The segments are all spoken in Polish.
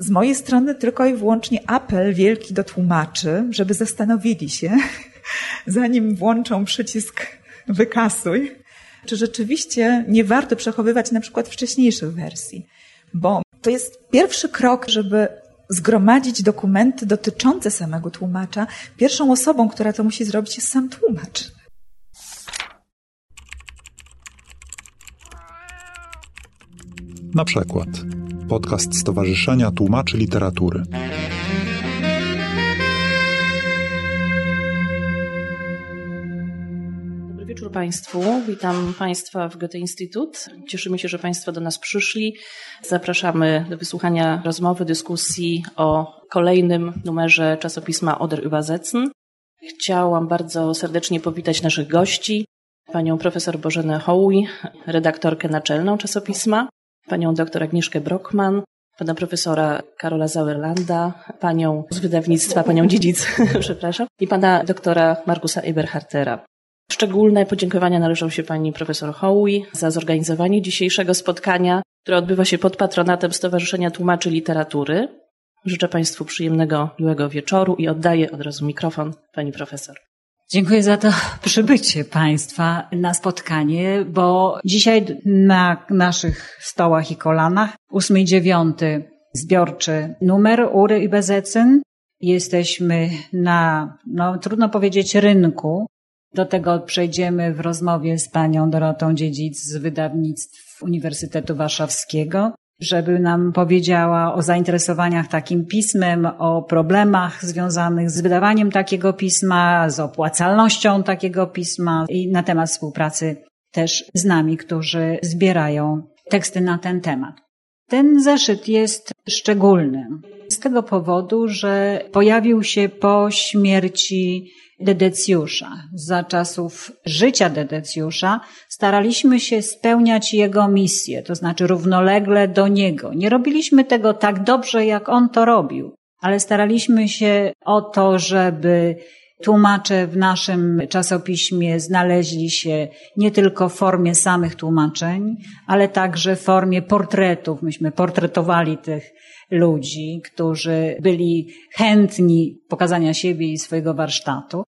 z mojej strony tylko i wyłącznie apel wielki do tłumaczy, żeby zastanowili się, zanim włączą przycisk wykasuj, czy rzeczywiście nie warto przechowywać na przykład wcześniejszych wersji. Bo to jest pierwszy krok, żeby zgromadzić dokumenty dotyczące samego tłumacza. Pierwszą osobą, która to musi zrobić, jest sam tłumacz. Na przykład podcast Stowarzyszenia Tłumaczy Literatury. Dobry wieczór Państwu. Witam Państwa w Goethe Instytut. Cieszymy się, że Państwo do nas przyszli. Zapraszamy do wysłuchania rozmowy, dyskusji o kolejnym numerze czasopisma Oder Übersetzen. Chciałam bardzo serdecznie powitać naszych gości, panią profesor Bożenę Hołuj, redaktorkę naczelną czasopisma, panią doktor Agnieszkę Brockman, pana profesora Karola Zauerlanda, panią z wydawnictwa, panią Dziedzic, przepraszam, i pana doktora Markusa Eberhartera. Szczególne podziękowania należą się pani profesor Hołui za zorganizowanie dzisiejszego spotkania, które odbywa się pod patronatem Stowarzyszenia Tłumaczy Literatury. Życzę Państwu przyjemnego, miłego wieczoru i oddaję od razu mikrofon pani profesor. Dziękuję za to przybycie Państwa na spotkanie, bo dzisiaj na naszych stołach i kolanach ósmy i dziewiąty zbiorczy numer Ury i Bezecyn. Jesteśmy na, no trudno powiedzieć, rynku. Do tego przejdziemy w rozmowie z panią Dorotą Dziedzic z wydawnictw Uniwersytetu Warszawskiego żeby nam powiedziała o zainteresowaniach takim pismem, o problemach związanych z wydawaniem takiego pisma, z opłacalnością takiego pisma i na temat współpracy też z nami, którzy zbierają teksty na ten temat. Ten zeszyt jest szczególny z tego powodu, że pojawił się po śmierci Dedecjusza. Za czasów życia Dedecjusza staraliśmy się spełniać jego misję, to znaczy równolegle do niego. Nie robiliśmy tego tak dobrze, jak on to robił, ale staraliśmy się o to, żeby Tłumacze w naszym czasopiśmie znaleźli się nie tylko w formie samych tłumaczeń, ale także w formie portretów. Myśmy portretowali tych ludzi, którzy byli chętni pokazania siebie i swojego warsztatu,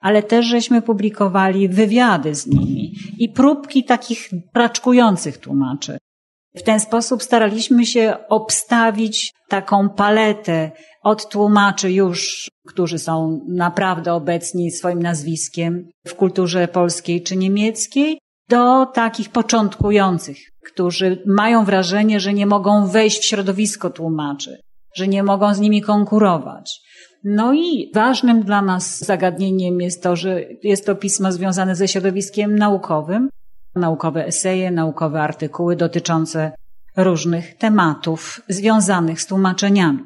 ale też żeśmy publikowali wywiady z nimi i próbki takich raczkujących tłumaczy. W ten sposób staraliśmy się obstawić taką paletę od tłumaczy już, którzy są naprawdę obecni swoim nazwiskiem w kulturze polskiej czy niemieckiej, do takich początkujących, którzy mają wrażenie, że nie mogą wejść w środowisko tłumaczy, że nie mogą z nimi konkurować. No i ważnym dla nas zagadnieniem jest to, że jest to pismo związane ze środowiskiem naukowym, naukowe eseje, naukowe artykuły dotyczące różnych tematów związanych z tłumaczeniami.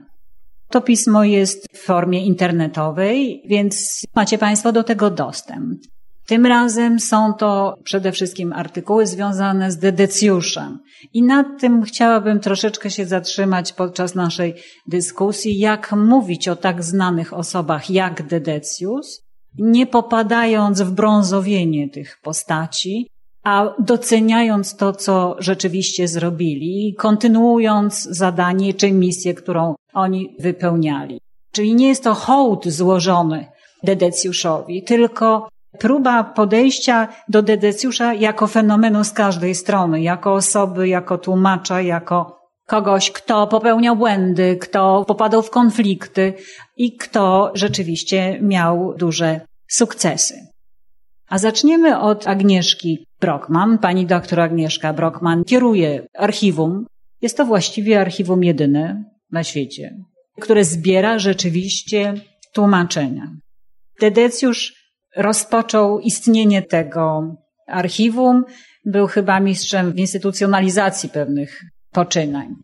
To pismo jest w formie internetowej, więc macie Państwo do tego dostęp. Tym razem są to przede wszystkim artykuły związane z dedecjuszem. I nad tym chciałabym troszeczkę się zatrzymać podczas naszej dyskusji, jak mówić o tak znanych osobach jak Dedecjusz, nie popadając w brązowienie tych postaci, a doceniając to, co rzeczywiście zrobili, kontynuując zadanie czy misję, którą oni wypełniali. Czyli nie jest to hołd złożony Dedecjuszowi, tylko próba podejścia do Dedecjusza jako fenomenu z każdej strony, jako osoby, jako tłumacza, jako kogoś, kto popełniał błędy, kto popadał w konflikty i kto rzeczywiście miał duże sukcesy. A zaczniemy od Agnieszki Brockman. Pani doktor Agnieszka Brockman kieruje archiwum. Jest to właściwie archiwum jedyne na świecie, które zbiera rzeczywiście tłumaczenia. Dedecjusz rozpoczął istnienie tego archiwum, był chyba mistrzem w instytucjonalizacji pewnych poczynań.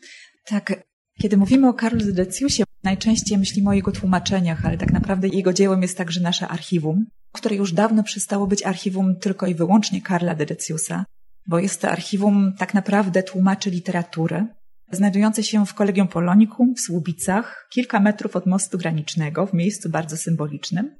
Tak, kiedy mówimy o Karlu Dedecjusie, najczęściej myślimy o jego tłumaczeniach, ale tak naprawdę jego dziełem jest także nasze archiwum, które już dawno przestało być archiwum tylko i wyłącznie Karla Dedeciusa, bo jest to archiwum tak naprawdę tłumaczy literatury, znajdujące się w Kolegium Polonikum w Słubicach, kilka metrów od mostu granicznego, w miejscu bardzo symbolicznym.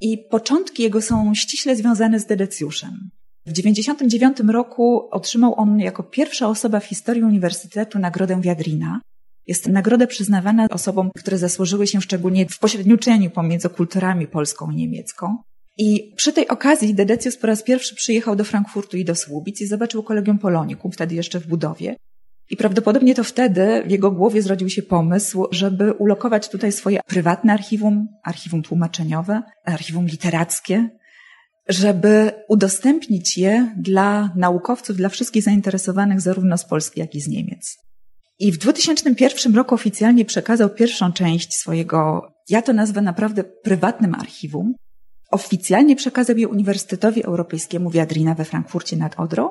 I początki jego są ściśle związane z Dedecjuszem. W 1999 roku otrzymał on jako pierwsza osoba w historii Uniwersytetu Nagrodę Wiadrina Jest nagroda przyznawana osobom, które zasłużyły się szczególnie w pośredniczeniu pomiędzy kulturami polską i niemiecką. I przy tej okazji Dedecius po raz pierwszy przyjechał do Frankfurtu i do Słubic i zobaczył Kolegium Polonikum, wtedy jeszcze w budowie. I prawdopodobnie to wtedy w jego głowie zrodził się pomysł, żeby ulokować tutaj swoje prywatne archiwum, archiwum tłumaczeniowe, archiwum literackie, żeby udostępnić je dla naukowców, dla wszystkich zainteresowanych zarówno z Polski, jak i z Niemiec. I w 2001 roku oficjalnie przekazał pierwszą część swojego, ja to nazwę naprawdę prywatnym archiwum. Oficjalnie przekazał je Uniwersytetowi Europejskiemu Wiadrina we Frankfurcie nad Odrą,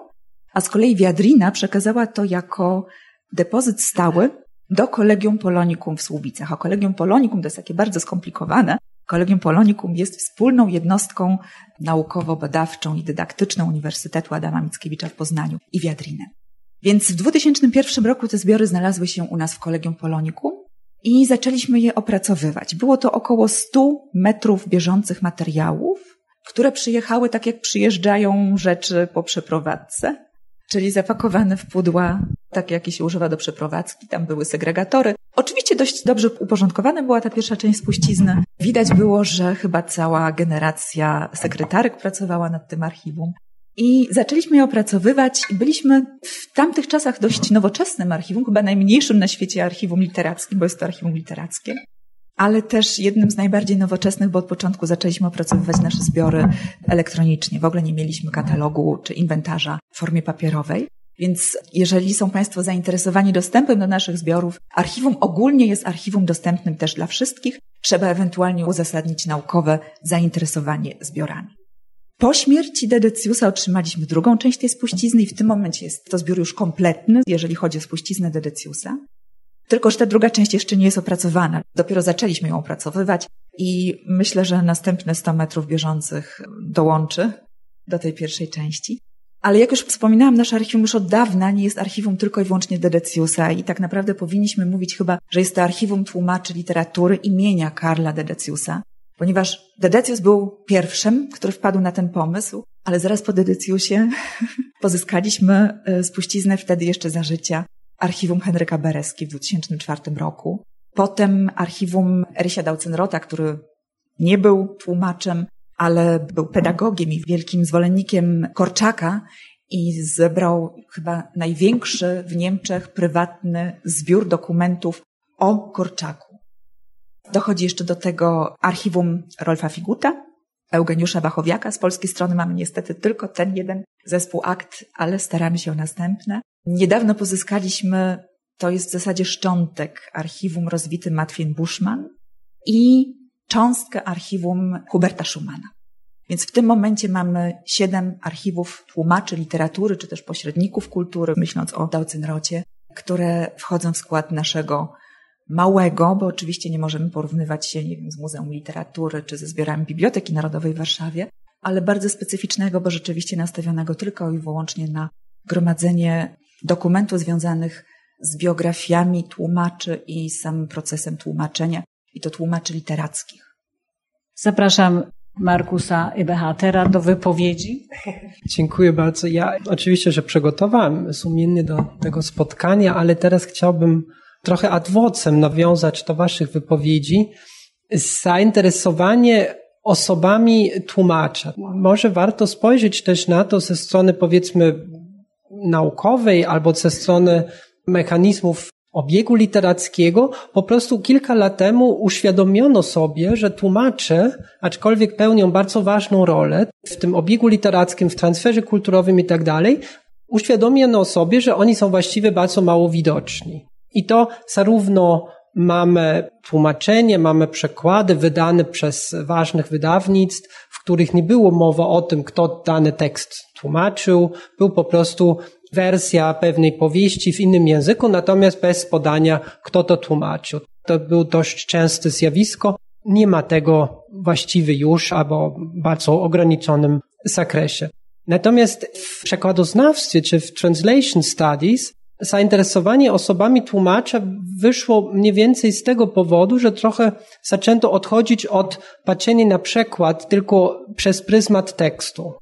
a z kolei Wiadrina przekazała to jako depozyt stały do Kolegium Polonikum w Słubicach. A Kolegium Polonikum to jest takie bardzo skomplikowane. Kolegium Polonikum jest wspólną jednostką naukowo-badawczą i dydaktyczną Uniwersytetu Adama Mickiewicza w Poznaniu i Wiadriny. Więc w 2001 roku te zbiory znalazły się u nas w Kolegium Polonikum i zaczęliśmy je opracowywać. Było to około 100 metrów bieżących materiałów, które przyjechały tak jak przyjeżdżają rzeczy po przeprowadzce czyli zapakowane w pudła, takie jakie się używa do przeprowadzki. Tam były segregatory. Oczywiście dość dobrze uporządkowana była ta pierwsza część spuścizny. Widać było, że chyba cała generacja sekretarek pracowała nad tym archiwum. I zaczęliśmy je opracowywać i byliśmy w tamtych czasach dość nowoczesnym archiwum, chyba najmniejszym na świecie archiwum literackim, bo jest to archiwum literackie ale też jednym z najbardziej nowoczesnych, bo od początku zaczęliśmy opracowywać nasze zbiory elektronicznie. W ogóle nie mieliśmy katalogu czy inwentarza w formie papierowej. Więc jeżeli są Państwo zainteresowani dostępem do naszych zbiorów, archiwum ogólnie jest archiwum dostępnym też dla wszystkich. Trzeba ewentualnie uzasadnić naukowe zainteresowanie zbiorami. Po śmierci Dedeciusa otrzymaliśmy drugą część tej spuścizny i w tym momencie jest to zbiór już kompletny, jeżeli chodzi o spuściznę Dedeciusa. Tylko, że ta druga część jeszcze nie jest opracowana. Dopiero zaczęliśmy ją opracowywać i myślę, że następne 100 metrów bieżących dołączy do tej pierwszej części. Ale jak już wspominałam, nasze archiwum już od dawna nie jest archiwum tylko i wyłącznie Dedeciusa i tak naprawdę powinniśmy mówić chyba, że jest to archiwum tłumaczy literatury imienia Karla Dedeciusa, ponieważ Dedecius był pierwszym, który wpadł na ten pomysł, ale zaraz po Dedeciusie pozyskaliśmy e, spuściznę wtedy jeszcze za życia archiwum Henryka Bereski w 2004 roku. Potem archiwum Erysia Daucenrota, który nie był tłumaczem, ale był pedagogiem i wielkim zwolennikiem Korczaka i zebrał chyba największy w Niemczech prywatny zbiór dokumentów o Korczaku. Dochodzi jeszcze do tego archiwum Rolfa Figuta, Eugeniusza Wachowiaka. Z polskiej strony mamy niestety tylko ten jeden zespół akt, ale staramy się o następne. Niedawno pozyskaliśmy, to jest w zasadzie szczątek archiwum rozwity Matwien Buschmann i cząstkę archiwum Huberta Schumana. Więc w tym momencie mamy siedem archiwów tłumaczy literatury, czy też pośredników kultury, myśląc o Daucenrocie, które wchodzą w skład naszego małego, bo oczywiście nie możemy porównywać się nie wiem, z Muzeum Literatury czy ze zbiorami Biblioteki Narodowej w Warszawie, ale bardzo specyficznego, bo rzeczywiście nastawionego tylko i wyłącznie na gromadzenie dokumentów związanych z biografiami tłumaczy i samym procesem tłumaczenia, i to tłumaczy literackich. Zapraszam Markusa Ebehatera do wypowiedzi. Dziękuję bardzo. Ja oczywiście, że przygotowałem sumiennie do tego spotkania, ale teraz chciałbym trochę adwocem nawiązać do Waszych wypowiedzi. Zainteresowanie osobami tłumacza. Może warto spojrzeć też na to ze strony powiedzmy naukowej albo ze strony mechanizmów obiegu literackiego, po prostu kilka lat temu uświadomiono sobie, że tłumacze, aczkolwiek pełnią bardzo ważną rolę w tym obiegu literackim, w transferze kulturowym i tak dalej, uświadomiono sobie, że oni są właściwie bardzo mało widoczni. I to zarówno mamy tłumaczenie, mamy przekłady wydane przez ważnych wydawnictw, w których nie było mowa o tym, kto dany tekst tłumaczył, był po prostu wersja pewnej powieści w innym języku, natomiast bez podania, kto to tłumaczył. To było dość częste zjawisko. Nie ma tego właściwie już, albo bardzo ograniczonym zakresie. Natomiast w przekładoznawstwie czy w translation studies zainteresowanie osobami tłumacza wyszło mniej więcej z tego powodu, że trochę zaczęto odchodzić od patrzenia na przekład tylko przez pryzmat tekstu.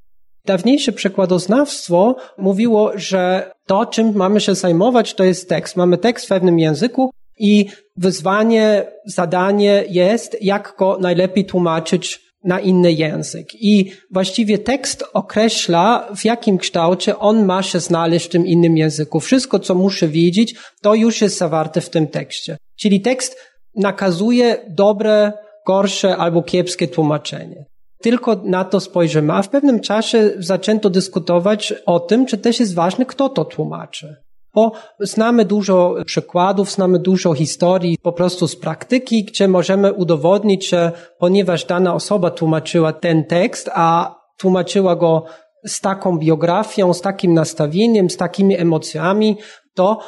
Dawniejsze przekładoznawstwo mówiło, że to, czym mamy się zajmować, to jest tekst. Mamy tekst w pewnym języku I wyzwanie, zadanie jest, jak go najlepiej tłumaczyć na inny język. I właściwie tekst określa, w jakim kształcie on ma się znaleźć w tym innym języku. Wszystko, co muszę wiedzieć, to już jest zawarte w tym tekście. Czyli tekst nakazuje dobre, gorsze albo kiepskie tłumaczenie. Tylko na to spojrzymy, a w pewnym czasie zaczęto dyskutować o tym, czy też jest ważne, kto to tłumaczy bo znamy dużo przykładów, znamy dużo historii po prostu z praktyki, gdzie możemy udowodnić, że ponieważ dana osoba tłumaczyła ten tekst, a tłumaczyła go z taką biografią, z takim nastawieniem, z takimi emocjami, to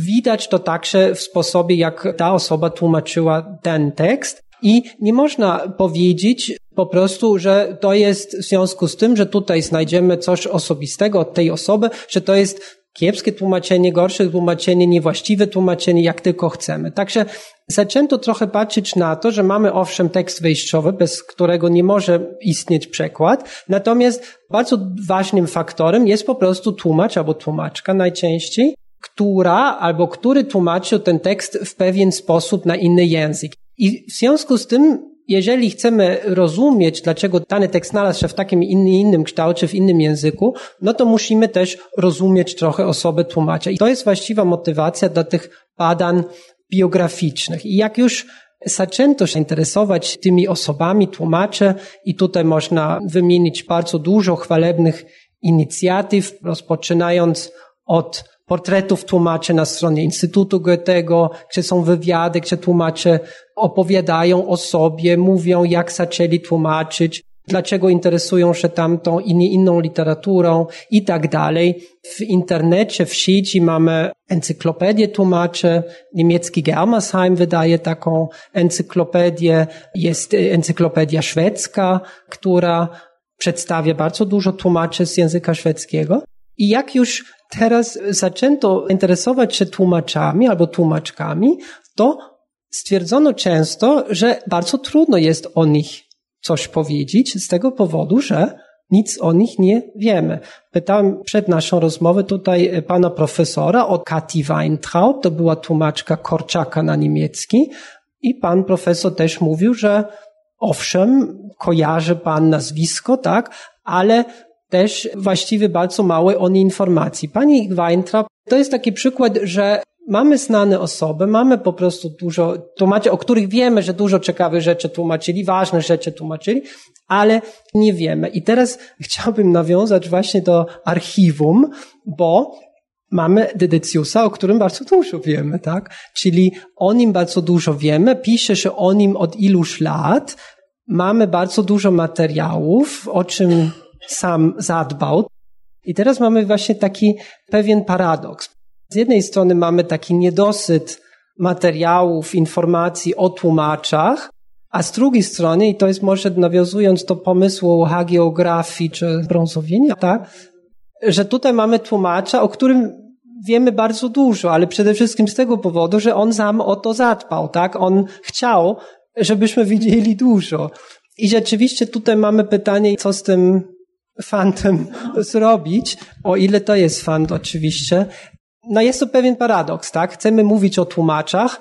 widać to także w sposobie, jak ta osoba tłumaczyła ten tekst. I nie można powiedzieć po prostu, że to jest w związku z tym, że tutaj znajdziemy coś osobistego od tej osoby, że to jest kiepskie tłumaczenie, gorsze tłumaczenie, niewłaściwe tłumaczenie, jak tylko chcemy. Także zaczęto trochę patrzeć na to, że mamy owszem tekst wejściowy, bez którego nie może istnieć przekład, natomiast bardzo ważnym faktorem jest po prostu tłumacz albo tłumaczka najczęściej, która albo który tłumaczył ten tekst w pewien sposób na inny język. I w związku z tym jeżeli chcemy rozumieć, dlaczego dany tekst znalazł się w takim innym kształcie, w innym języku, no to musimy też rozumieć trochę osobę tłumacza. I to jest właściwa motywacja dla tych badań biograficznych. I jak już zaczęto się interesować tymi osobami, tłumacze, i tutaj można wymienić bardzo dużo chwalebnych inicjatyw, rozpoczynając od portretów tłumaczy na stronie Instytutu Goethego, gdzie są wywiady, gdzie tłumacze opowiadają o sobie, mówią jak zaczęli tłumaczyć, dlaczego interesują się tamtą i nie inną literaturą i tak dalej. W internecie, w sieci mamy encyklopedię tłumaczy. Niemiecki Germersheim wydaje taką encyklopedię. Jest encyklopedia szwedzka, która przedstawia bardzo dużo tłumaczy z języka szwedzkiego. I jak już teraz zaczęto interesować się tłumaczami albo tłumaczkami, to stwierdzono często, że bardzo trudno jest o nich coś powiedzieć z tego powodu, że nic o nich nie wiemy. Pytałem przed naszą rozmową tutaj pana profesora o Kati Weintraut, to była tłumaczka Korczaka na niemiecki i pan profesor też mówił, że owszem, kojarzy pan nazwisko, tak, ale też właściwie bardzo małe o niej informacji. Pani Weintraub to jest taki przykład, że mamy znane osoby, mamy po prostu dużo tłumaczy, o których wiemy, że dużo ciekawych rzeczy tłumaczyli, ważne rzeczy tłumaczyli, ale nie wiemy. I teraz chciałbym nawiązać właśnie do archiwum, bo mamy Dedeciusa, o którym bardzo dużo wiemy, tak? Czyli o nim bardzo dużo wiemy, pisze się o nim od iluś lat, mamy bardzo dużo materiałów, o czym sam zadbał. I teraz mamy właśnie taki pewien paradoks. Z jednej strony mamy taki niedosyt materiałów, informacji o tłumaczach, a z drugiej strony, i to jest może nawiązując do pomysłu hagiografii czy brązowienia, tak, że tutaj mamy tłumacza, o którym wiemy bardzo dużo, ale przede wszystkim z tego powodu, że on sam o to zadbał, tak? On chciał, żebyśmy widzieli dużo. I rzeczywiście tutaj mamy pytanie, co z tym fantem zrobić, o ile to jest fant oczywiście. No jest to pewien paradoks, tak? Chcemy mówić o tłumaczach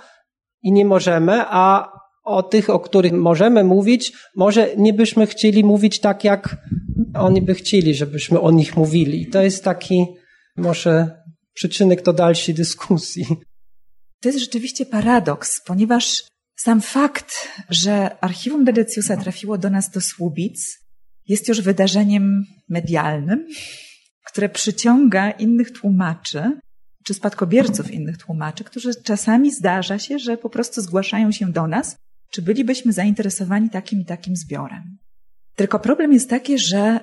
i nie możemy, a o tych, o których możemy mówić, może nie byśmy chcieli mówić tak, jak oni by chcieli, żebyśmy o nich mówili. I to jest taki może przyczynek do dalszej dyskusji. To jest rzeczywiście paradoks, ponieważ sam fakt, że archiwum Dedeciusa trafiło do nas do Słubic, jest już wydarzeniem medialnym, które przyciąga innych tłumaczy, czy spadkobierców innych tłumaczy, którzy czasami zdarza się, że po prostu zgłaszają się do nas, czy bylibyśmy zainteresowani takim i takim zbiorem. Tylko problem jest taki, że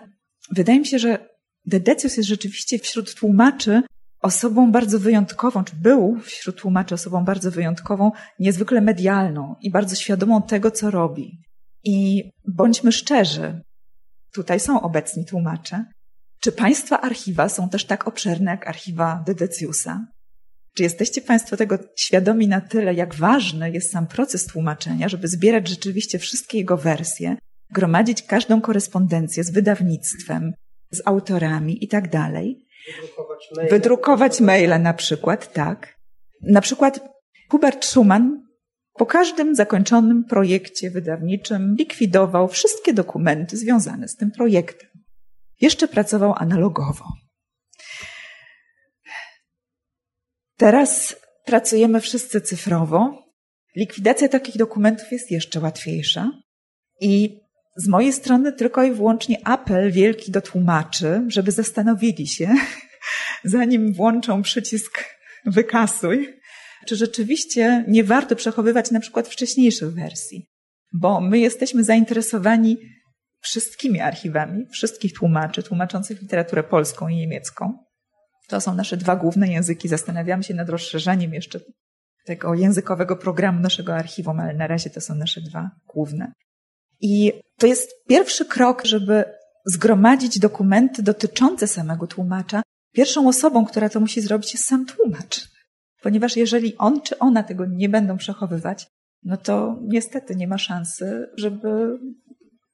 wydaje mi się, że Dedecius jest rzeczywiście wśród tłumaczy osobą bardzo wyjątkową, czy był wśród tłumaczy osobą bardzo wyjątkową, niezwykle medialną i bardzo świadomą tego, co robi. I bądźmy szczerzy, tutaj są obecni tłumacze. Czy Państwa archiwa są też tak obszerne jak archiwa Dedeciusa? Czy jesteście Państwo tego świadomi na tyle, jak ważny jest sam proces tłumaczenia, żeby zbierać rzeczywiście wszystkie jego wersje, gromadzić każdą korespondencję z wydawnictwem, z autorami i tak dalej? Wydrukować maile. Wydrukować maile na przykład, tak. Na przykład Hubert Schumann po każdym zakończonym projekcie wydawniczym likwidował wszystkie dokumenty związane z tym projektem. Jeszcze pracował analogowo. Teraz pracujemy wszyscy cyfrowo. Likwidacja takich dokumentów jest jeszcze łatwiejsza. I z mojej strony tylko i wyłącznie apel wielki do tłumaczy, żeby zastanowili się, zanim włączą przycisk wykasuj, czy rzeczywiście nie warto przechowywać na przykład wcześniejszych wersji, bo my jesteśmy zainteresowani wszystkimi archiwami, wszystkich tłumaczy, tłumaczących literaturę polską i niemiecką. To są nasze dwa główne języki. Zastanawiam się nad rozszerzeniem jeszcze tego językowego programu naszego archiwum, ale na razie to są nasze dwa główne. I to jest pierwszy krok, żeby zgromadzić dokumenty dotyczące samego tłumacza. Pierwszą osobą, która to musi zrobić, jest sam tłumacz. Ponieważ jeżeli on czy ona tego nie będą przechowywać, no to niestety nie ma szansy, żeby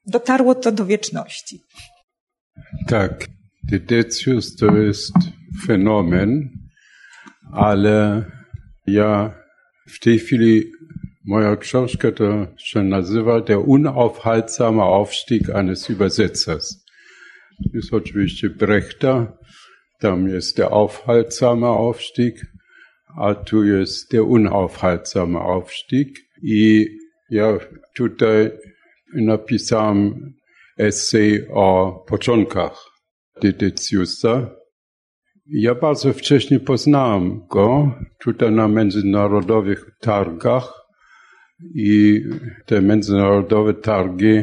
dotarło to do wieczności. Tak, Dedecius to jest fenomen, ale ja w tej chwili moja książka to się nazywa Der unaufhaltsame Aufstieg eines Übersetzers. Jest oczywiście Brechta, tam jest der aufhaltsame Aufstieg, a tu jest der unaufhaltsame Aufstieg. I ja tutaj napisałem esej o początkach Dedeciusa. Ja bardzo wcześnie poznałem go tutaj na międzynarodowych targach i te międzynarodowe targi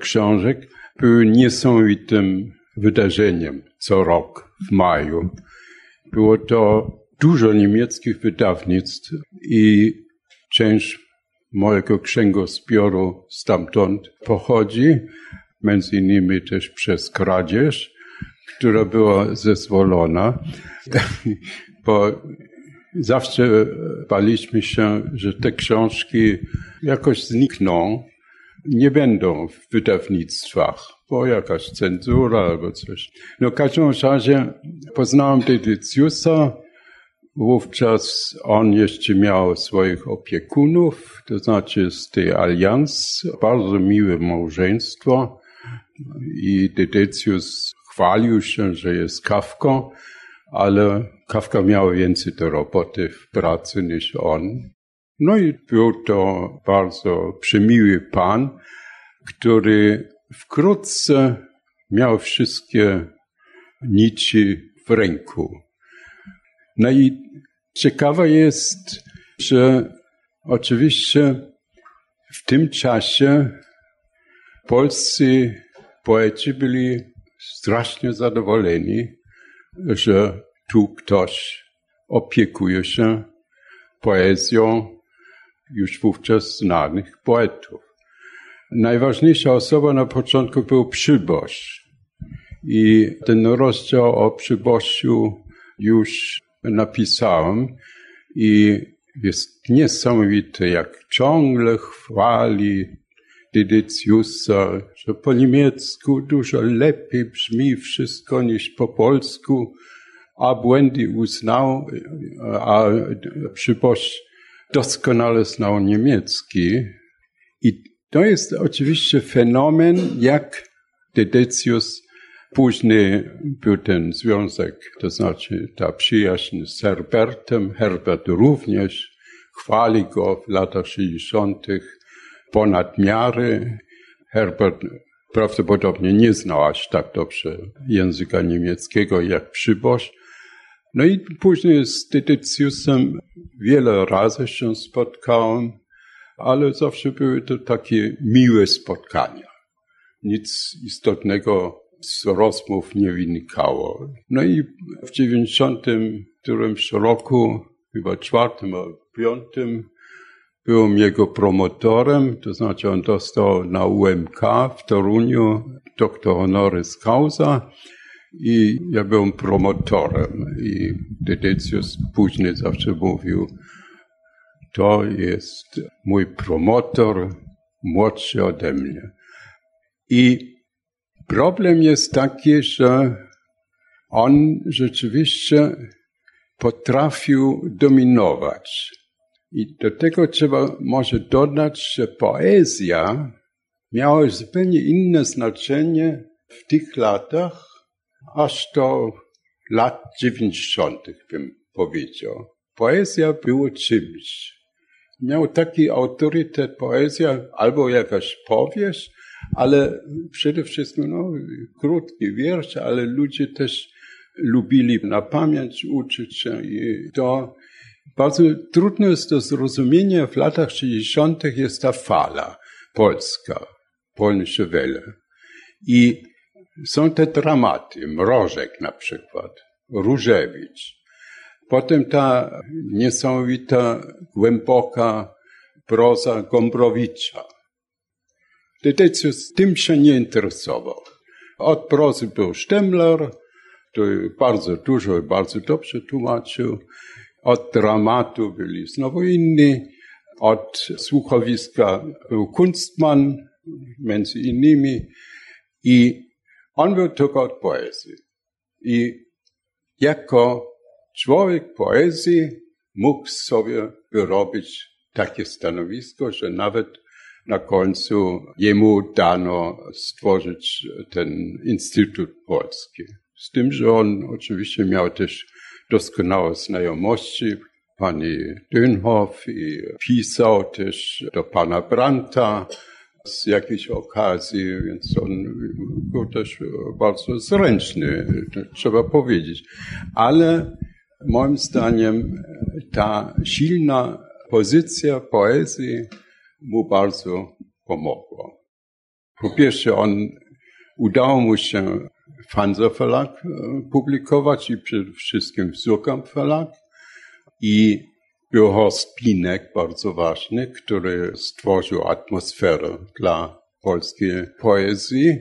książek były niesamowitym wydarzeniem co rok w maju. Było to dużo niemieckich wydawnictw i część mojego księgozbioru stamtąd pochodzi, między innymi też przez kradzież, która była zezwolona, bo zawsze baliśmy się, że te książki jakoś znikną, nie będą w wydawnictwach, bo jakaś cenzura albo coś. No w każdym razie poznałem Dediciusa, Wówczas on jeszcze miał swoich opiekunów, to znaczy z tej alians, bardzo miłe małżeństwo i Dedecius chwalił się, że jest Kawką, ale Kawka miał więcej do roboty w pracy niż on. No i był to bardzo przemiły pan, który wkrótce miał wszystkie nici w ręku. No i ciekawe jest, że oczywiście w tym czasie polscy poeci byli strasznie zadowoleni, że tu ktoś opiekuje się poezją już wówczas znanych poetów. Najważniejsza osoba na początku był przyboż. I ten rozdział o przybościu już napisałem i jest niesamowite, jak ciągle chwali Dedeciusa, że po niemiecku dużo lepiej brzmi wszystko niż po polsku, a błędy uznał, a przyboż doskonale znał niemiecki. I to jest oczywiście fenomen, jak Dedecius Później był ten związek, to znaczy ta przyjaźń z Herbertem. Herbert również chwali go w latach 60. ponad miary. Herbert prawdopodobnie nie znał aż tak dobrze języka niemieckiego jak przyboż. No i później z Dedeciusem wiele razy się spotkałem, ale zawsze były to takie miłe spotkania. Nic istotnego z rozmów nie wynikało. No i w 90 którymś roku, chyba czwartym albo piątym, byłem jego promotorem, to znaczy on dostał na UMK w Toruniu doktor honoris causa i ja byłem promotorem i Dedecius później zawsze mówił, to jest mój promotor, młodszy ode mnie. I Problem jest taki, że on rzeczywiście potrafił dominować. I do tego trzeba może dodać, że poezja miała zupełnie inne znaczenie w tych latach, aż do lat 90. bym powiedział. Poezja było czymś. Miał taki autorytet poezja, albo jakaś powieść, ale przede wszystkim no, krótki wiersz, ale ludzie też lubili na pamięć uczyć się i to bardzo trudno jest do zrozumienia. W latach 60. jest ta fala polska, polnische Welle. I są te dramaty, Mrożek na przykład, Różewicz. Potem ta niesamowita, głęboka proza Gombrowicza. Dedecius tym się nie interesował. Od prozy był Stemler, który bardzo dużo i bardzo dobrze tłumaczył. Od dramatu byli znowu inni. Od słuchowiska był Kunstmann, między innymi. I on był tylko od poezji. I jako człowiek poezji mógł sobie wyrobić takie stanowisko, że nawet na końcu jemu dano stworzyć ten Instytut Polski. Z tym, że on oczywiście miał też doskonałe znajomości pani Dönhoff i pisał też do pana Branta z jakiejś okazji, więc on był też bardzo zręczny, trzeba powiedzieć. Ale moim zdaniem ta silna pozycja poezji mu bardzo pomogła. Po pierwsze, on udało mu się Fanza Verlag e, publikować i przede wszystkim Surkamp Verlag. I był Horst Pinek, bardzo ważny, który stworzył atmosferę dla polskiej poezji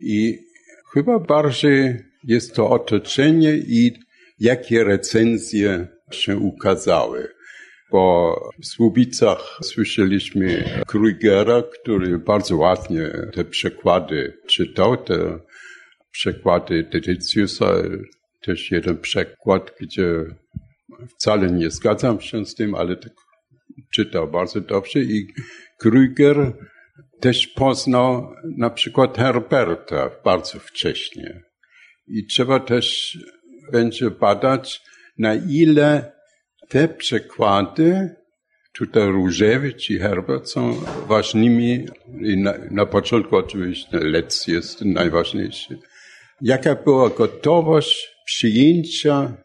i chyba bardziej jest to otoczenie i jakie recenzje się ukazały. W Słubicach słyszeliśmy Krugera, który bardzo ładnie te przekłady czytał, te przekłady Dediciusa, też jeden przekład, gdzie wcale nie zgadzam się z tym, ale tak czytał bardzo dobrze i Krüger też poznał na przykład Herberta bardzo wcześnie. I trzeba też będzie badać, na ile te przekłady, tutaj Różewicz i Herbert są ważnymi, i na, na początku oczywiście Letz jest najważniejszy. Jaka była gotowość przyjęcia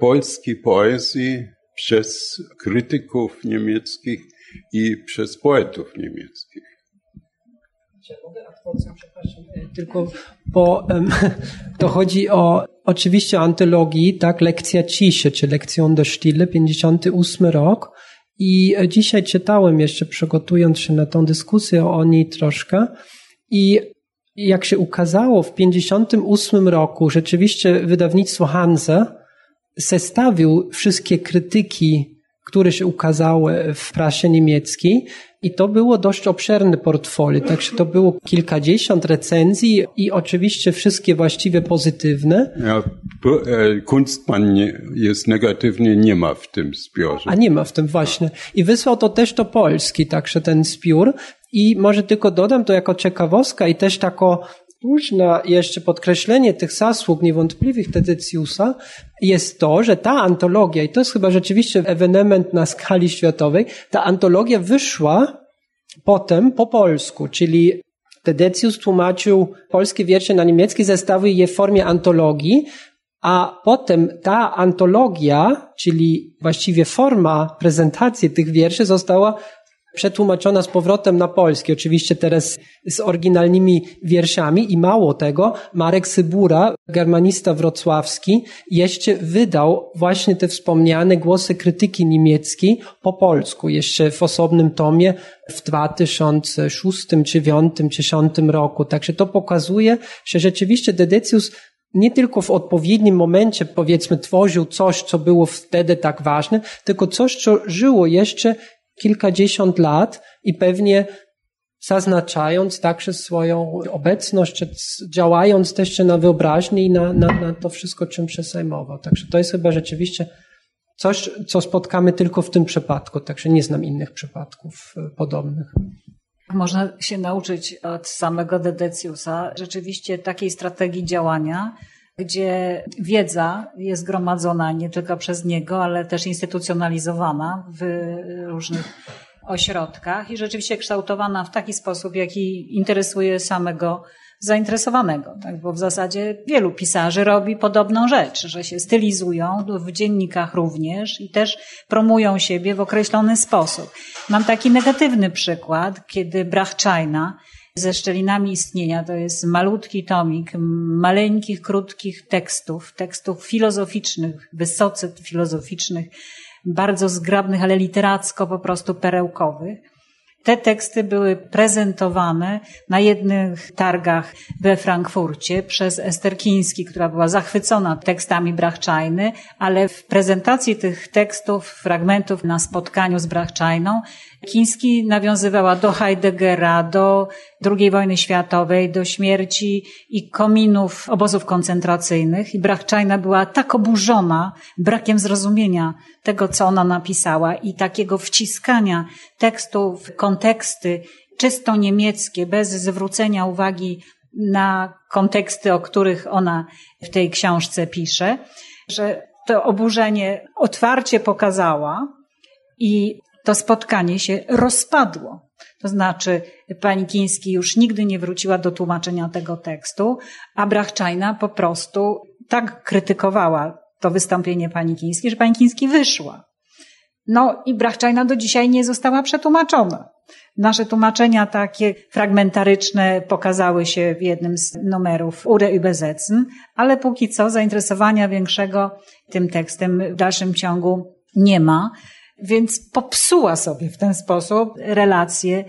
polskiej poezji przez krytyków niemieckich i przez poetów niemieckich? Tylko, bo to chodzi o oczywiście antologii, tak, lekcja ciszy, czy lekcją do Stille, 58 rok. I dzisiaj czytałem jeszcze, przygotując się na tą dyskusję o niej troszkę. I jak się ukazało w 58 roku, rzeczywiście wydawnictwo Hanse zestawił wszystkie krytyki, które się ukazały w prasie niemieckiej i to było dość obszerne portfolio, także to było kilkadziesiąt recenzji i oczywiście wszystkie właściwie pozytywne. Ja, e, Kunstmann jest negatywnie, nie ma w tym zbiorze. A nie ma w tym, właśnie. I wysłał to też do Polski, także ten zbiór. I może tylko dodam to jako ciekawostka i też tako Późne jeszcze podkreślenie tych zasług niewątpliwych Tedycjusa jest to, że ta antologia, i to jest chyba rzeczywiście ewenement na skali światowej, ta antologia wyszła potem po polsku, czyli Tedecius tłumaczył polskie wiersze na niemiecki, zestawił je w formie antologii, a potem ta antologia, czyli właściwie forma prezentacji tych wierszy została przetłumaczona z powrotem na polski, oczywiście teraz z oryginalnymi wierszami i mało tego, Marek Sybura, germanista wrocławski, jeszcze wydał właśnie te wspomniane głosy krytyki niemieckiej po polsku, jeszcze w osobnym tomie w 2006, 2009, 2010 roku. Także to pokazuje, że rzeczywiście Dedecius nie tylko w odpowiednim momencie, powiedzmy, tworzył coś, co było wtedy tak ważne, tylko coś, co żyło jeszcze kilkadziesiąt lat i pewnie zaznaczając także swoją obecność, działając też na wyobraźni i na, na, na to wszystko, czym się zajmował. Także to jest chyba rzeczywiście coś, co spotkamy tylko w tym przypadku, także nie znam innych przypadków e, podobnych. Można się nauczyć od samego Dedeciusa rzeczywiście takiej strategii działania, gdzie wiedza jest gromadzona nie tylko przez niego, ale też instytucjonalizowana w różnych ośrodkach i rzeczywiście kształtowana w taki sposób, jaki interesuje samego zainteresowanego, tak? bo w zasadzie wielu pisarzy robi podobną rzecz, że się stylizują w dziennikach również i też promują siebie w określony sposób. Mam taki negatywny przykład, kiedy Brachczajna ze szczelinami istnienia to jest malutki tomik maleńkich, krótkich tekstów, tekstów filozoficznych, wysoce filozoficznych, bardzo zgrabnych, ale literacko po prostu perełkowych. Te teksty były prezentowane na jednych targach we Frankfurcie przez Ester Kiński, która była zachwycona tekstami Brachczajny, ale w prezentacji tych tekstów, fragmentów na spotkaniu z Brachczajną Kiński nawiązywała do Heideggera, do II wojny światowej, do śmierci i kominów obozów koncentracyjnych. I Brachczajna była tak oburzona brakiem zrozumienia tego, co ona napisała i takiego wciskania tekstów konteksty czysto niemieckie, bez zwrócenia uwagi na konteksty, o których ona w tej książce pisze, że to oburzenie otwarcie pokazała i to spotkanie się rozpadło. To znaczy, pani Kiński już nigdy nie wróciła do tłumaczenia tego tekstu, a Brachczajna po prostu tak krytykowała to wystąpienie pani Kińskiej, że pani Kiński wyszła. No i Brachczajna do dzisiaj nie została przetłumaczona. Nasze tłumaczenia takie fragmentaryczne pokazały się w jednym z numerów Ure übersetzen, ale póki co zainteresowania większego tym tekstem w dalszym ciągu nie ma więc popsuła sobie w ten sposób relacje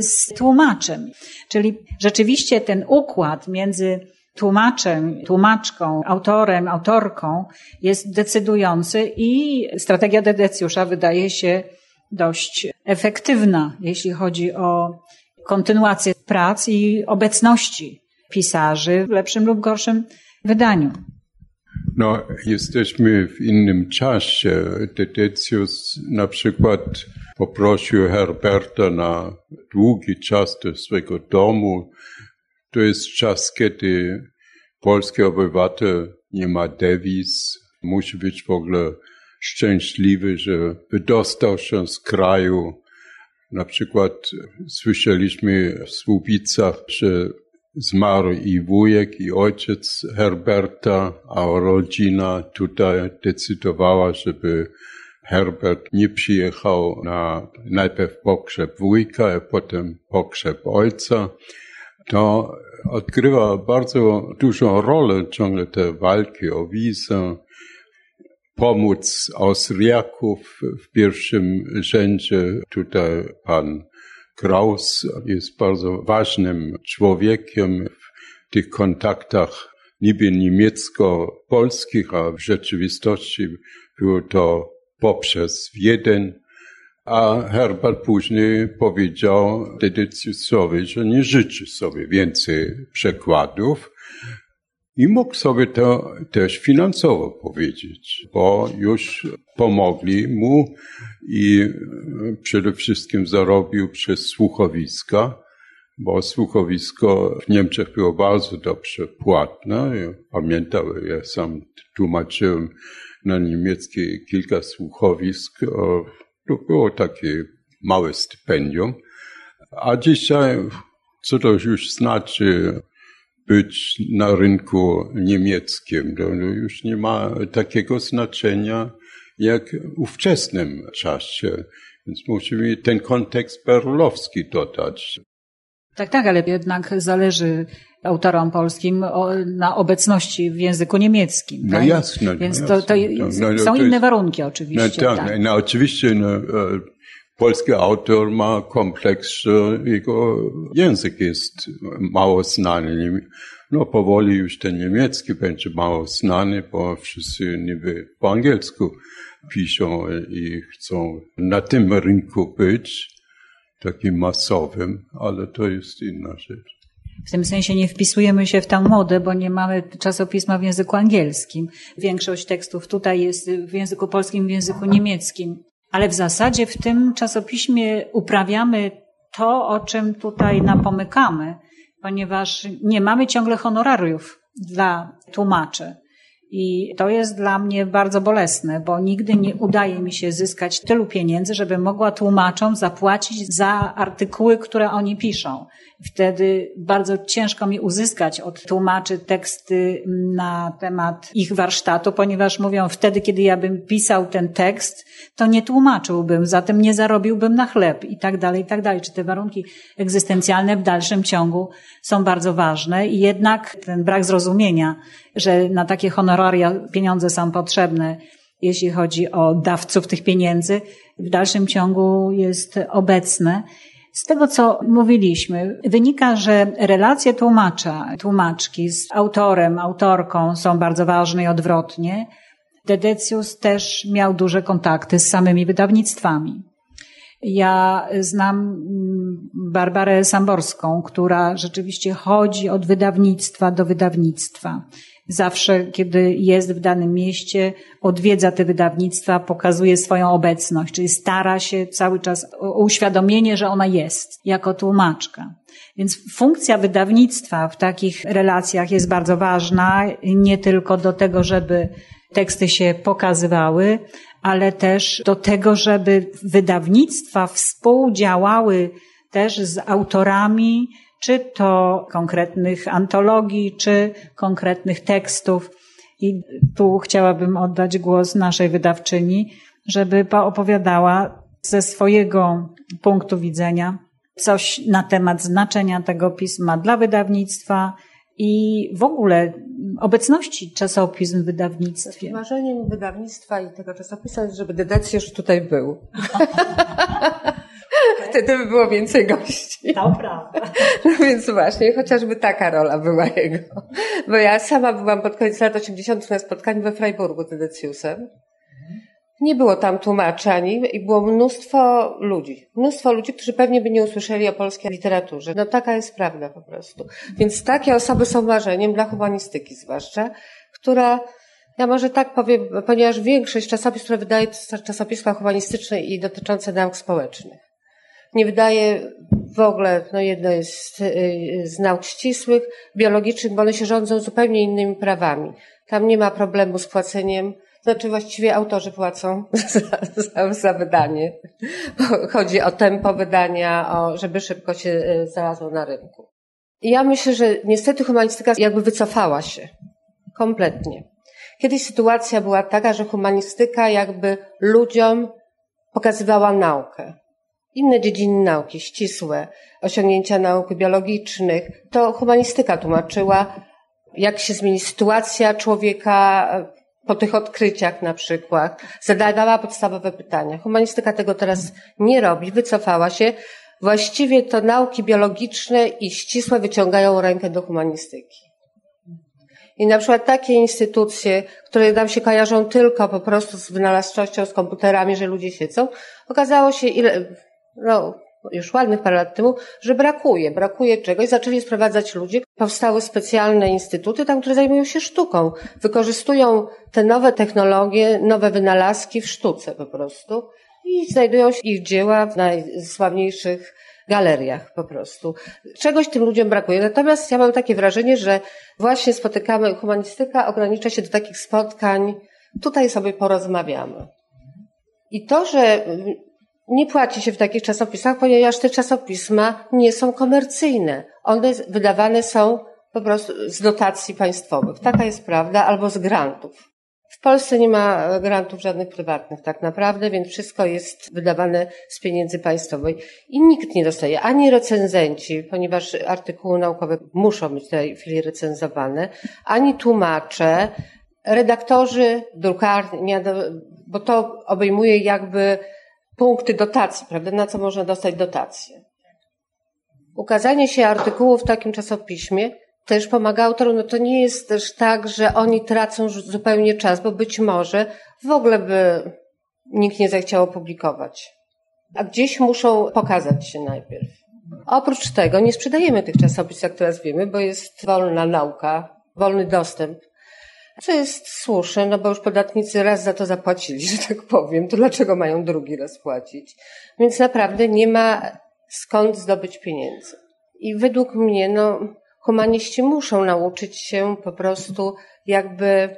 z tłumaczem. Czyli rzeczywiście ten układ między tłumaczem, tłumaczką, autorem, autorką jest decydujący i strategia Dedecjusza wydaje się dość efektywna, jeśli chodzi o kontynuację prac i obecności pisarzy w lepszym lub gorszym wydaniu. No, jesteśmy w innym czasie. Dedecius na przykład poprosił Herberta na długi czas do swojego domu. To jest czas, kiedy polski obywatel nie ma dewiz, musi być w ogóle szczęśliwy, że wydostał się z kraju. Na przykład słyszeliśmy w Słubicach, że Zmarł i wujek, i ojciec Herberta, a rodzina tutaj decydowała, żeby Herbert nie przyjechał na najpierw pogrzeb wujka, a potem pogrzeb ojca. To odgrywa bardzo dużą rolę ciągle te walki o wizę, pomóc Austriaków w pierwszym rzędzie. Tutaj pan Kraus jest bardzo ważnym człowiekiem w tych kontaktach niby niemiecko-polskich, a w rzeczywistości było to poprzez Wiedeń, a Herbert później powiedział Dedycjusowi, że nie życzy sobie więcej przekładów, i mógł sobie to też finansowo powiedzieć, bo już pomogli mu i przede wszystkim zarobił przez słuchowiska, bo słuchowisko w Niemczech było bardzo dobrze płatne. Pamiętam, ja sam tłumaczyłem na niemieckie kilka słuchowisk. To było takie małe stypendium. A dzisiaj, co to już znaczy, być na rynku niemieckim. To już nie ma takiego znaczenia jak w ówczesnym czasie. Więc musimy ten kontekst perlowski dodać. Tak, tak, ale jednak zależy autorom polskim o, na obecności w języku niemieckim. No tak? jasne. Więc no to, jasne. to no, no, są inne jest, warunki oczywiście. No, tak, tak. no, oczywiście no, e, polski autor ma kompleks, jego język jest mało znany. No powoli już ten niemiecki będzie mało znany, bo wszyscy niby po angielsku piszą i chcą na tym rynku być, takim masowym, ale to jest inna rzecz. W tym sensie nie wpisujemy się w tę modę, bo nie mamy czasopisma w języku angielskim. Większość tekstów tutaj jest w języku polskim, w języku niemieckim. Ale w zasadzie w tym czasopiśmie uprawiamy to, o czym tutaj napomykamy, ponieważ nie mamy ciągle honorariów dla tłumaczy. I to jest dla mnie bardzo bolesne, bo nigdy nie udaje mi się zyskać tylu pieniędzy, żeby mogła tłumaczom zapłacić za artykuły, które oni piszą. Wtedy bardzo ciężko mi uzyskać od tłumaczy teksty na temat ich warsztatu, ponieważ mówią, wtedy, kiedy ja bym pisał ten tekst, to nie tłumaczyłbym, zatem nie zarobiłbym na chleb i tak dalej, i tak dalej. Czy te warunki egzystencjalne w dalszym ciągu są bardzo ważne i jednak ten brak zrozumienia, że na takie honoraria pieniądze są potrzebne, jeśli chodzi o dawców tych pieniędzy, w dalszym ciągu jest obecne. Z tego, co mówiliśmy, wynika, że relacje tłumacza, tłumaczki z autorem, autorką są bardzo ważne i odwrotnie. Dedecius też miał duże kontakty z samymi wydawnictwami. Ja znam mm, Barbarę Samborską, która rzeczywiście chodzi od wydawnictwa do wydawnictwa zawsze, kiedy jest w danym mieście, odwiedza te wydawnictwa, pokazuje swoją obecność, czyli stara się cały czas o uświadomienie, że ona jest jako tłumaczka. Więc funkcja wydawnictwa w takich relacjach jest bardzo ważna, nie tylko do tego, żeby teksty się pokazywały, ale też do tego, żeby wydawnictwa współdziałały też z autorami, czy to konkretnych antologii, czy konkretnych tekstów. I tu chciałabym oddać głos naszej wydawczyni, żeby opowiadała ze swojego punktu widzenia coś na temat znaczenia tego pisma dla wydawnictwa i w ogóle obecności czasopism w wydawnictwie. Marzeniem wydawnictwa i tego czasopisma jest, żeby Dedecjusz tutaj był. Wtedy by było więcej gości. To prawda. No więc właśnie, chociażby taka rola była jego. Bo ja sama byłam pod koniec lat 80. na spotkaniu we Freiburgu z Dedeciusem. Nie było tam tłumaczy ani i było mnóstwo ludzi. Mnóstwo ludzi, którzy pewnie by nie usłyszeli o polskiej literaturze. No taka jest prawda po prostu. Więc takie osoby są marzeniem dla humanistyki zwłaszcza, która ja może tak powiem, ponieważ większość czasopism, które wydaje, to czasopisma humanistyczne i dotyczące nauk społecznych nie wydaje w ogóle, no jedno jest y, z nauk ścisłych, biologicznych, bo one się rządzą zupełnie innymi prawami. Tam nie ma problemu z płaceniem, znaczy właściwie autorzy płacą za, za, za wydanie. Chodzi o tempo wydania, o, żeby szybko się y, znalazło na rynku. Ja myślę, że niestety humanistyka jakby wycofała się. Kompletnie. Kiedyś sytuacja była taka, że humanistyka jakby ludziom pokazywała naukę inne dziedziny nauki, ścisłe, osiągnięcia nauk biologicznych, to humanistyka tłumaczyła, jak się zmieni sytuacja człowieka po tych odkryciach na przykład. Zadawała podstawowe pytania. Humanistyka tego teraz nie robi, wycofała się. Właściwie to nauki biologiczne i ścisłe wyciągają rękę do humanistyki. I na przykład takie instytucje, które nam się kojarzą tylko po prostu z wynalazczością, z komputerami, że ludzie siedzą, okazało się, ile, no, już ładnych parę lat temu, że brakuje, brakuje czegoś. Zaczęli sprowadzać ludzi. Powstały specjalne instytuty tam, które zajmują się sztuką. Wykorzystują te nowe technologie, nowe wynalazki w sztuce po prostu. I znajdują się ich dzieła w najsławniejszych galeriach po prostu. Czegoś tym ludziom brakuje. Natomiast ja mam takie wrażenie, że właśnie spotykamy, humanistyka ogranicza się do takich spotkań, tutaj sobie porozmawiamy. I to, że nie płaci się w takich czasopismach, ponieważ te czasopisma nie są komercyjne. One wydawane są po prostu z dotacji państwowych. Taka jest prawda, albo z grantów. W Polsce nie ma grantów żadnych prywatnych tak naprawdę, więc wszystko jest wydawane z pieniędzy państwowej i nikt nie dostaje, ani recenzenci, ponieważ artykuły naukowe muszą być w tej chwili recenzowane, ani tłumacze, redaktorzy, drukarnia, bo to obejmuje jakby punkty dotacji, prawda? Na co można dostać dotację. Ukazanie się artykułu w takim czasopiśmie też pomaga autorom. No to nie jest też tak, że oni tracą zupełnie czas, bo być może w ogóle by nikt nie zechciał opublikować. A gdzieś muszą pokazać się najpierw. Oprócz tego nie sprzedajemy tych czasopism, jak teraz wiemy, bo jest wolna nauka, wolny dostęp. Co jest słuszne, no bo już podatnicy raz za to zapłacili, że tak powiem, to dlaczego mają drugi raz płacić? Więc naprawdę nie ma skąd zdobyć pieniędzy. I według mnie, no, humaniści muszą nauczyć się po prostu jakby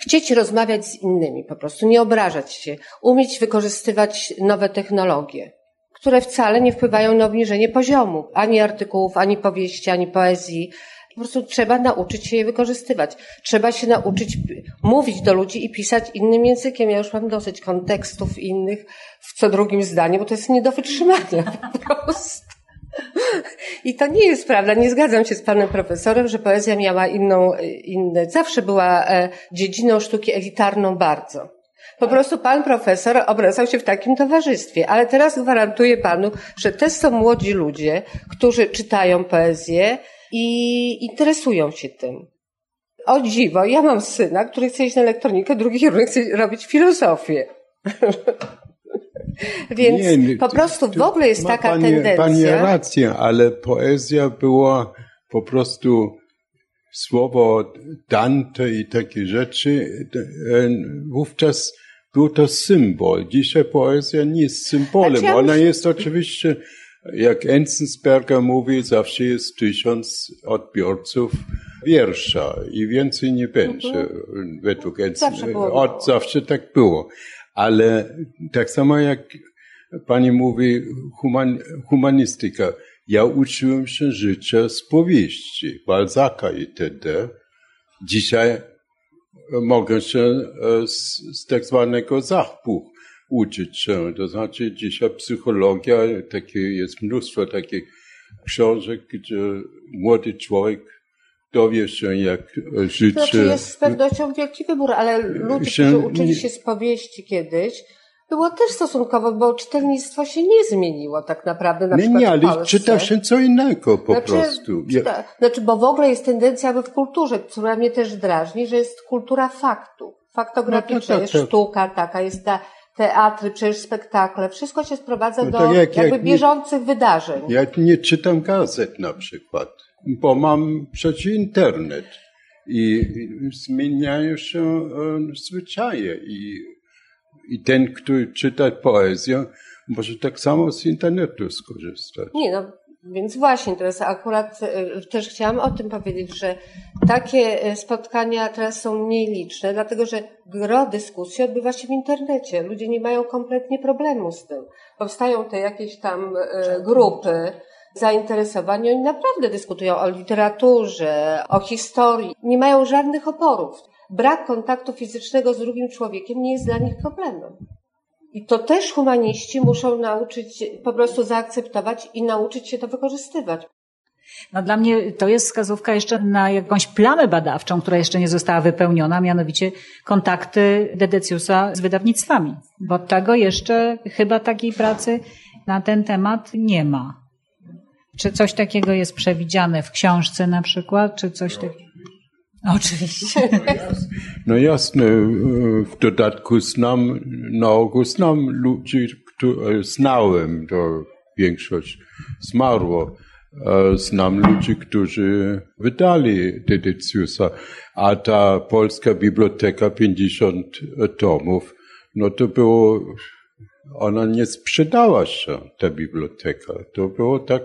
chcieć rozmawiać z innymi, po prostu nie obrażać się, umieć wykorzystywać nowe technologie, które wcale nie wpływają na obniżenie poziomu ani artykułów, ani powieści, ani poezji. Po prostu trzeba nauczyć się je wykorzystywać. Trzeba się nauczyć mówić do ludzi i pisać innym językiem. Ja już mam dosyć kontekstów innych w co drugim zdaniu, bo to jest nie do wytrzymania po prostu. I to nie jest prawda. Nie zgadzam się z panem profesorem, że poezja miała inną, inne. Zawsze była e, dziedziną sztuki elitarną bardzo. Po prostu pan profesor obracał się w takim towarzystwie, ale teraz gwarantuję panu, że to są młodzi ludzie, którzy czytają poezję i interesują się tym. O dziwo, ja mam syna, który chce iść na elektronikę, drugi kierunek chce robić filozofię. Więc nie, po prostu w ogóle jest taka pani, tendencja. Pani rację, ale poezja była po prostu słowo Dante i takie rzeczy. Wówczas był to symbol. Dzisiaj poezja nie jest symbolem. Ona jest oczywiście, jak Enzensberger mówi, zawsze jest tysiąc odbiorców wiersza i więcej nie będzie. Mhm. Według Enzensberger. Zawsze tak było. Ale tak samo jak pani mówi, human, humanistyka. Ja uczyłem się życia z powieści, Balzaka itd. Dzisiaj mogę się e, z, z tak zwanego zachbuch uczyć się. To znaczy dzisiaj psychologia, takie jest mnóstwo takich książek, gdzie młody człowiek dowie się, jak żyć. To znaczy jest z pewnością wielki wybór, ale ludzie, się, którzy uczyli się z powieści kiedyś, było też stosunkowo, bo czytelnictwo się nie zmieniło tak naprawdę na nie, przykład Nie, ale czyta się co innego po znaczy, prostu. Czyta, znaczy, bo w ogóle jest tendencja aby w kulturze, która mnie też drażni, że jest kultura faktu. Faktograficzna no tak, jest tak. sztuka taka, jest ta teatry, przecież spektakle, wszystko się sprowadza no do jak, jakby jak bieżących nie, wydarzeń. Ja nie czytam gazet na przykład, bo mam przecież internet i zmieniają się e, zwyczaje i i ten, który czyta poezję, może tak samo z internetu skorzystać. Nie, no więc właśnie, teraz akurat e, też chciałam o tym powiedzieć, że takie e, spotkania teraz są mniej liczne, dlatego że gro dyskusji odbywa się w internecie. Ludzie nie mają kompletnie problemu z tym. Powstają te jakieś tam e, grupy zainteresowań, oni naprawdę dyskutują o literaturze, o historii, nie mają żadnych oporów brak kontaktu fizycznego z drugim człowiekiem nie jest dla nich problemem. I to też humaniści muszą nauczyć, po prostu zaakceptować i nauczyć się to wykorzystywać. No dla mnie to jest wskazówka jeszcze na jakąś plamę badawczą, która jeszcze nie została wypełniona, mianowicie kontakty Dedeciusa z wydawnictwami. Bo tego jeszcze chyba takiej pracy na ten temat nie ma. Czy coś takiego jest przewidziane w książce na przykład, czy coś takiego? Oczywiście. No jasne, w dodatku znam, na ogół znam ludzi, których znałem, to większość zmarło. Znam ludzi, którzy wydali Dedeciusa, a ta polska biblioteka 50 tomów, no to było, ona nie sprzedała się, ta biblioteka. To było tak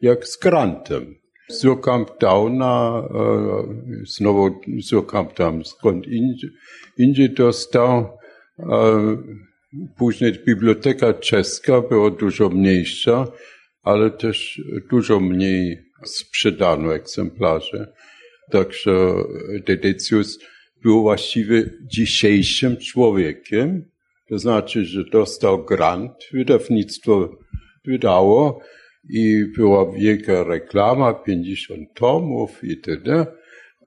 jak z grantem. Surkamp Downa, e, znowu Surkamp tam skąd indziej dostał. E, później biblioteka czeska była dużo mniejsza, ale też dużo mniej sprzedano egzemplarzy. Także Dedecius był właściwie dzisiejszym człowiekiem. To znaczy, że dostał grant, wydawnictwo wydało, i była wielka reklama, 50 tomów itd.,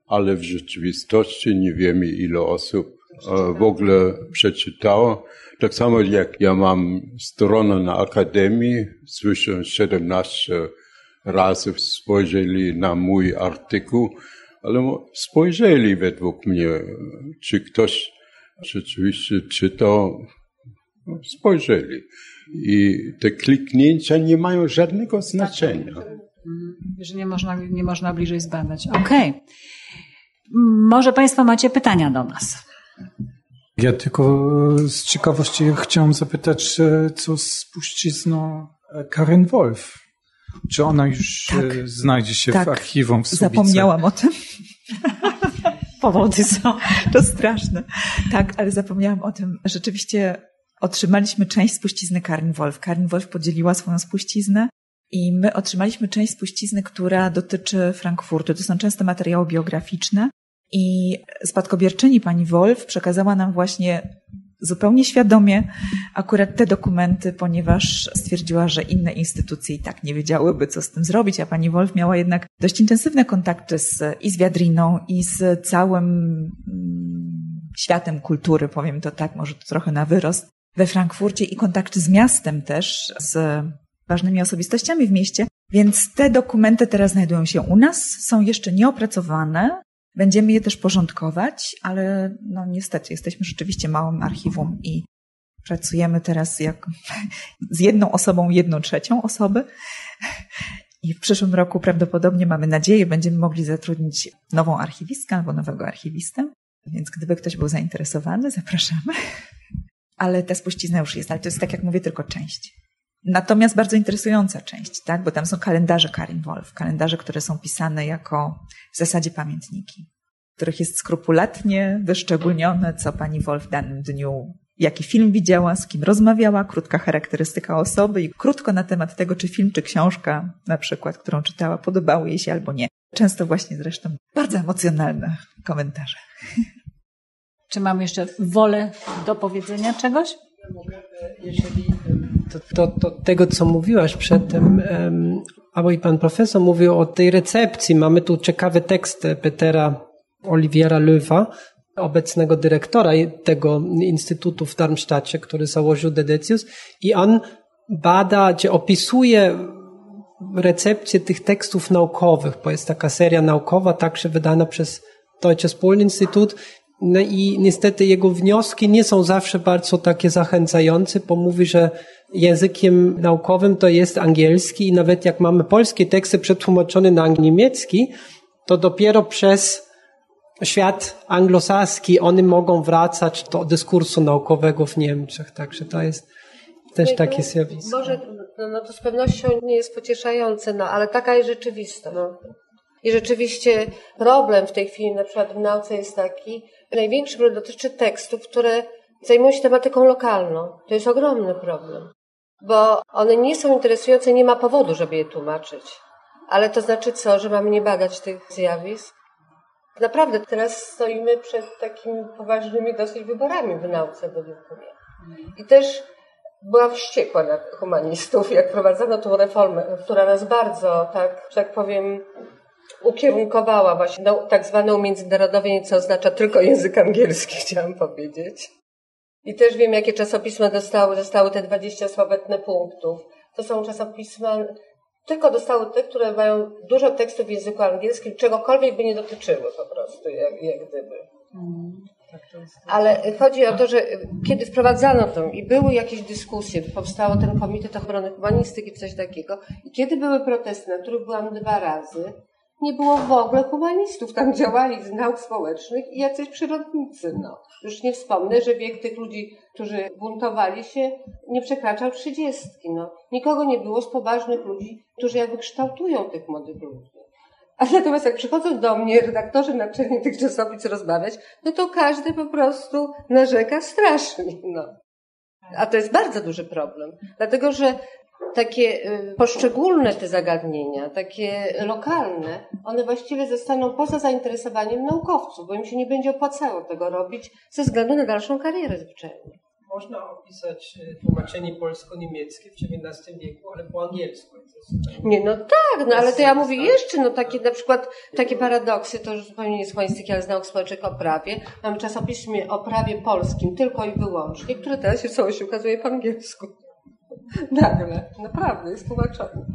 ale w rzeczywistości nie wiemy, ile osób e, w ogóle przeczytało. Tak samo jak ja mam stronę na Akademii, słyszę 17 razy spojrzeli na mój artykuł, ale spojrzeli według mnie, czy ktoś rzeczywiście czytał, no, spojrzeli. I te kliknięcia nie mają żadnego znaczenia. Że nie można, nie można bliżej zbadać. Okej. Okay. Może Państwo macie pytania do nas. Ja tylko z ciekawości chciałem zapytać, co z spuścizną Karen Wolf. Czy ona już tak, znajdzie się tak. w archiwum w Subice? Zapomniałam o tym. Powody są, to straszne. Tak, ale zapomniałam o tym. Rzeczywiście otrzymaliśmy część spuścizny Karen Wolf. Karen Wolf podzieliła swoją spuściznę i my otrzymaliśmy część spuścizny, która dotyczy Frankfurtu. To są często materiały biograficzne. I spadkobierczyni pani Wolf przekazała nam właśnie zupełnie świadomie akurat te dokumenty, ponieważ stwierdziła, że inne instytucje i tak nie wiedziałyby, co z tym zrobić, a pani Wolf miała jednak dość intensywne kontakty z, i z Wiadriną, i z całym mm, światem kultury, powiem to tak, może to trochę na wyrost, we Frankfurcie i kontakty z miastem też, z ważnymi osobistościami w mieście. Więc te dokumenty teraz znajdują się u nas, są jeszcze nieopracowane, Będziemy je też porządkować, ale no niestety jesteśmy rzeczywiście małym archiwum i pracujemy teraz jak z jedną osobą, jedną trzecią osoby. I w przyszłym roku prawdopodobnie mamy nadzieję, będziemy mogli zatrudnić nową archiwistkę albo nowego archiwistę. Więc gdyby ktoś był zainteresowany, zapraszamy. Ale ta spuścizna już jest, ale to jest tak jak mówię, tylko część. Natomiast bardzo interesująca część, tak? bo tam są kalendarze Karin Wolf, kalendarze, które są pisane jako w zasadzie pamiętniki, których jest skrupulatnie wyszczególnione, co pani Wolf w danym dniu, jaki film widziała, z kim rozmawiała, krótka charakterystyka osoby i krótko na temat tego, czy film, czy książka, na przykład, którą czytała, podobały jej się albo nie. Często właśnie zresztą bardzo emocjonalne komentarze. Czy mam jeszcze wolę do powiedzenia czegoś? Jeżeli to, to, to tego, co mówiłaś przedtem, albo i pan profesor mówił o tej recepcji. Mamy tu ciekawy tekst Petera Oliwiera Löwa, obecnego dyrektora tego instytutu w Darmstadcie, który założył Dedecius i on bada, gdzie opisuje recepcję tych tekstów naukowych, bo jest taka seria naukowa, także wydana przez Deutsches Institut no i niestety jego wnioski nie są zawsze bardzo takie zachęcające, bo mówi, że językiem naukowym to jest angielski i nawet jak mamy polskie teksty przetłumaczone na niemiecki, to dopiero przez świat anglosaski oni mogą wracać do dyskursu naukowego w Niemczech. Także to jest też no takie zjawisko. Może no, no to z pewnością nie jest pocieszające, no ale taka jest rzeczywistość. No. I rzeczywiście problem w tej chwili na przykład w nauce jest taki, największy problem dotyczy tekstów, które zajmują się tematyką lokalną. To jest ogromny problem, bo one nie są interesujące, nie ma powodu, żeby je tłumaczyć. Ale to znaczy co, że mamy nie badać tych zjawisk? Naprawdę teraz stoimy przed takimi poważnymi dosyć wyborami w nauce według mnie. I też byłam wściekła na humanistów, jak prowadzono tą reformę, która nas bardzo, tak, że tak powiem, ukierunkowała właśnie na tak zwane umiędzynarodowienie, co oznacza tylko język angielski, chciałam powiedzieć. I też wiem, jakie czasopisma dostały, dostały te 20 słabetne punktów. To są czasopisma, tylko dostały te, które mają dużo tekstów w języku angielskim, czegokolwiek by nie dotyczyły po prostu, jak, jak gdyby. Tak, Ale chodzi o to, że kiedy wprowadzano to i były jakieś dyskusje, powstało ten Komitet Ochrony Humanistyki, coś takiego, i kiedy były protesty, na których byłam dwa razy, nie było w ogóle humanistów. Tam działali z nauk społecznych i jacyś przyrodnicy. No. Już nie wspomnę, że wiek tych ludzi, którzy buntowali się, nie przekraczał trzydziestki. No. Nikogo nie było z poważnych ludzi, którzy jakby kształtują tych młodych ludzi. A natomiast jak przychodzą do mnie redaktorzy naczelni tych czasopism rozmawiać, no to każdy po prostu narzeka strasznie. No. A to jest bardzo duży problem, dlatego że takie y, poszczególne te zagadnienia, takie lokalne, one właściwie zostaną poza zainteresowaniem naukowców, bo im się nie będzie opłacało tego robić ze względu na dalszą karierę w uczelni. Można opisać y, tłumaczenie polsko-niemieckie w XIX wieku, ale po angielsku. Nie, no tak, no ale to ja mówię jeszcze, no takie na przykład, takie paradoksy, to już zupełnie nie z humanistyki, ale z nauk społecznych o prawie. Mamy czasopismie o prawie polskim tylko i wyłącznie, które teraz się całość ukazuje po angielsku. Nagle, naprawdę, jest tłumaczony.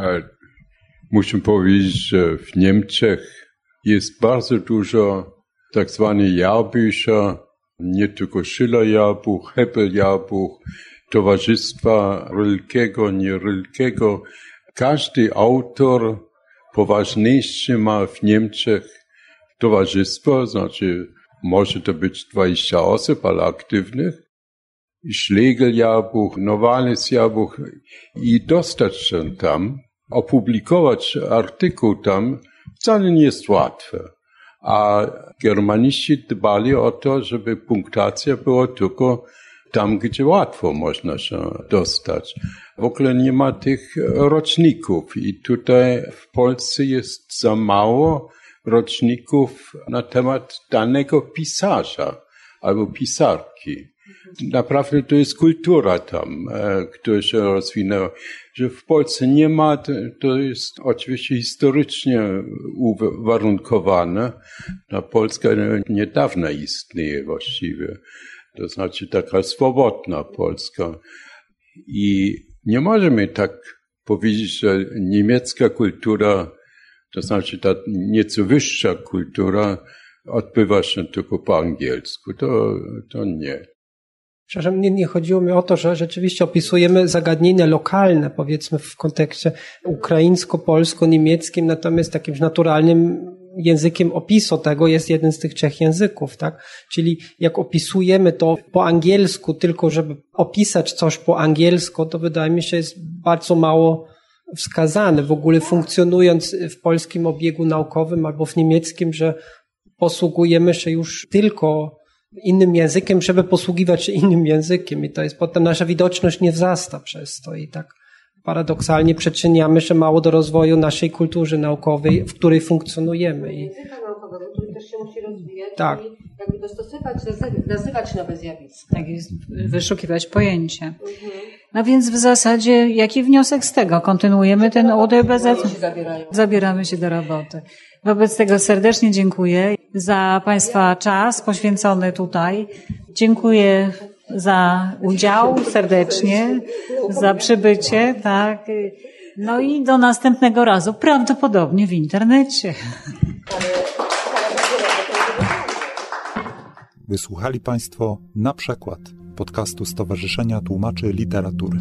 Muszę powiedzieć, że w Niemczech jest bardzo dużo tak zwanych Jahrbücher, nie tylko Schiller Jahrbuch, Heppel Jahrbuch, Towarzystwa Rylkiego, nie Rylkiego. Każdy autor poważniejszy ma w Niemczech towarzystwo, znaczy może to być 20 osób, ale aktywnych. Schlegel-Jahrbuch, Novalis-Jahrbuch i dostać się tam, opublikować artykuł tam, wcale nie jest łatwe. A germaniści dbali o to, żeby punktacja była tylko tam, gdzie łatwo można się dostać. W ogóle nie ma tych roczników i tutaj w Polsce jest za mało roczników na temat danego pisarza albo pisarki. Naprawdę to jest kultura tam, e, która się rozwinęła. Że w Polsce nie ma, to jest oczywiście historycznie uwarunkowane. Na Polska niedawno istnieje właściwie. To znaczy taka swobodna Polska. I nie możemy tak powiedzieć, że niemiecka kultura, to znaczy ta nieco wyższa kultura, odbywa się tylko po angielsku. To, to nie. Przepraszam, nie, nie chodziło mi o to, że rzeczywiście opisujemy zagadnienia lokalne, powiedzmy w kontekście ukraińsko-polsko-niemieckim, natomiast takim naturalnym językiem opisu tego jest jeden z tych trzech języków, tak? Czyli jak opisujemy to po angielsku, tylko żeby opisać coś po angielsku, to wydaje mi się jest bardzo mało wskazane. W ogóle funkcjonując w polskim obiegu naukowym albo w niemieckim, że posługujemy się już tylko innym językiem, żeby posługiwać się innym językiem i to jest potem nasza widoczność nie wzrasta przez to i tak paradoksalnie przyczyniamy się mało do rozwoju naszej kultury naukowej, w której funkcjonujemy. I... Języka naukowego, który też się musi rozwijać tak. i jakby dostosować, nazywać nowe zjawiska. Tak jest, wyszukiwać pojęcia. Mhm. No więc w zasadzie jaki wniosek z tego? Kontynuujemy ten UDBZ? Zabieramy się do roboty. Wobec tego serdecznie dziękuję za Państwa czas poświęcony tutaj. Dziękuję za udział serdecznie, za przybycie, tak. No i do następnego razu, prawdopodobnie w internecie. Wysłuchali Państwo na przykład podcastu Stowarzyszenia Tłumaczy Literatury.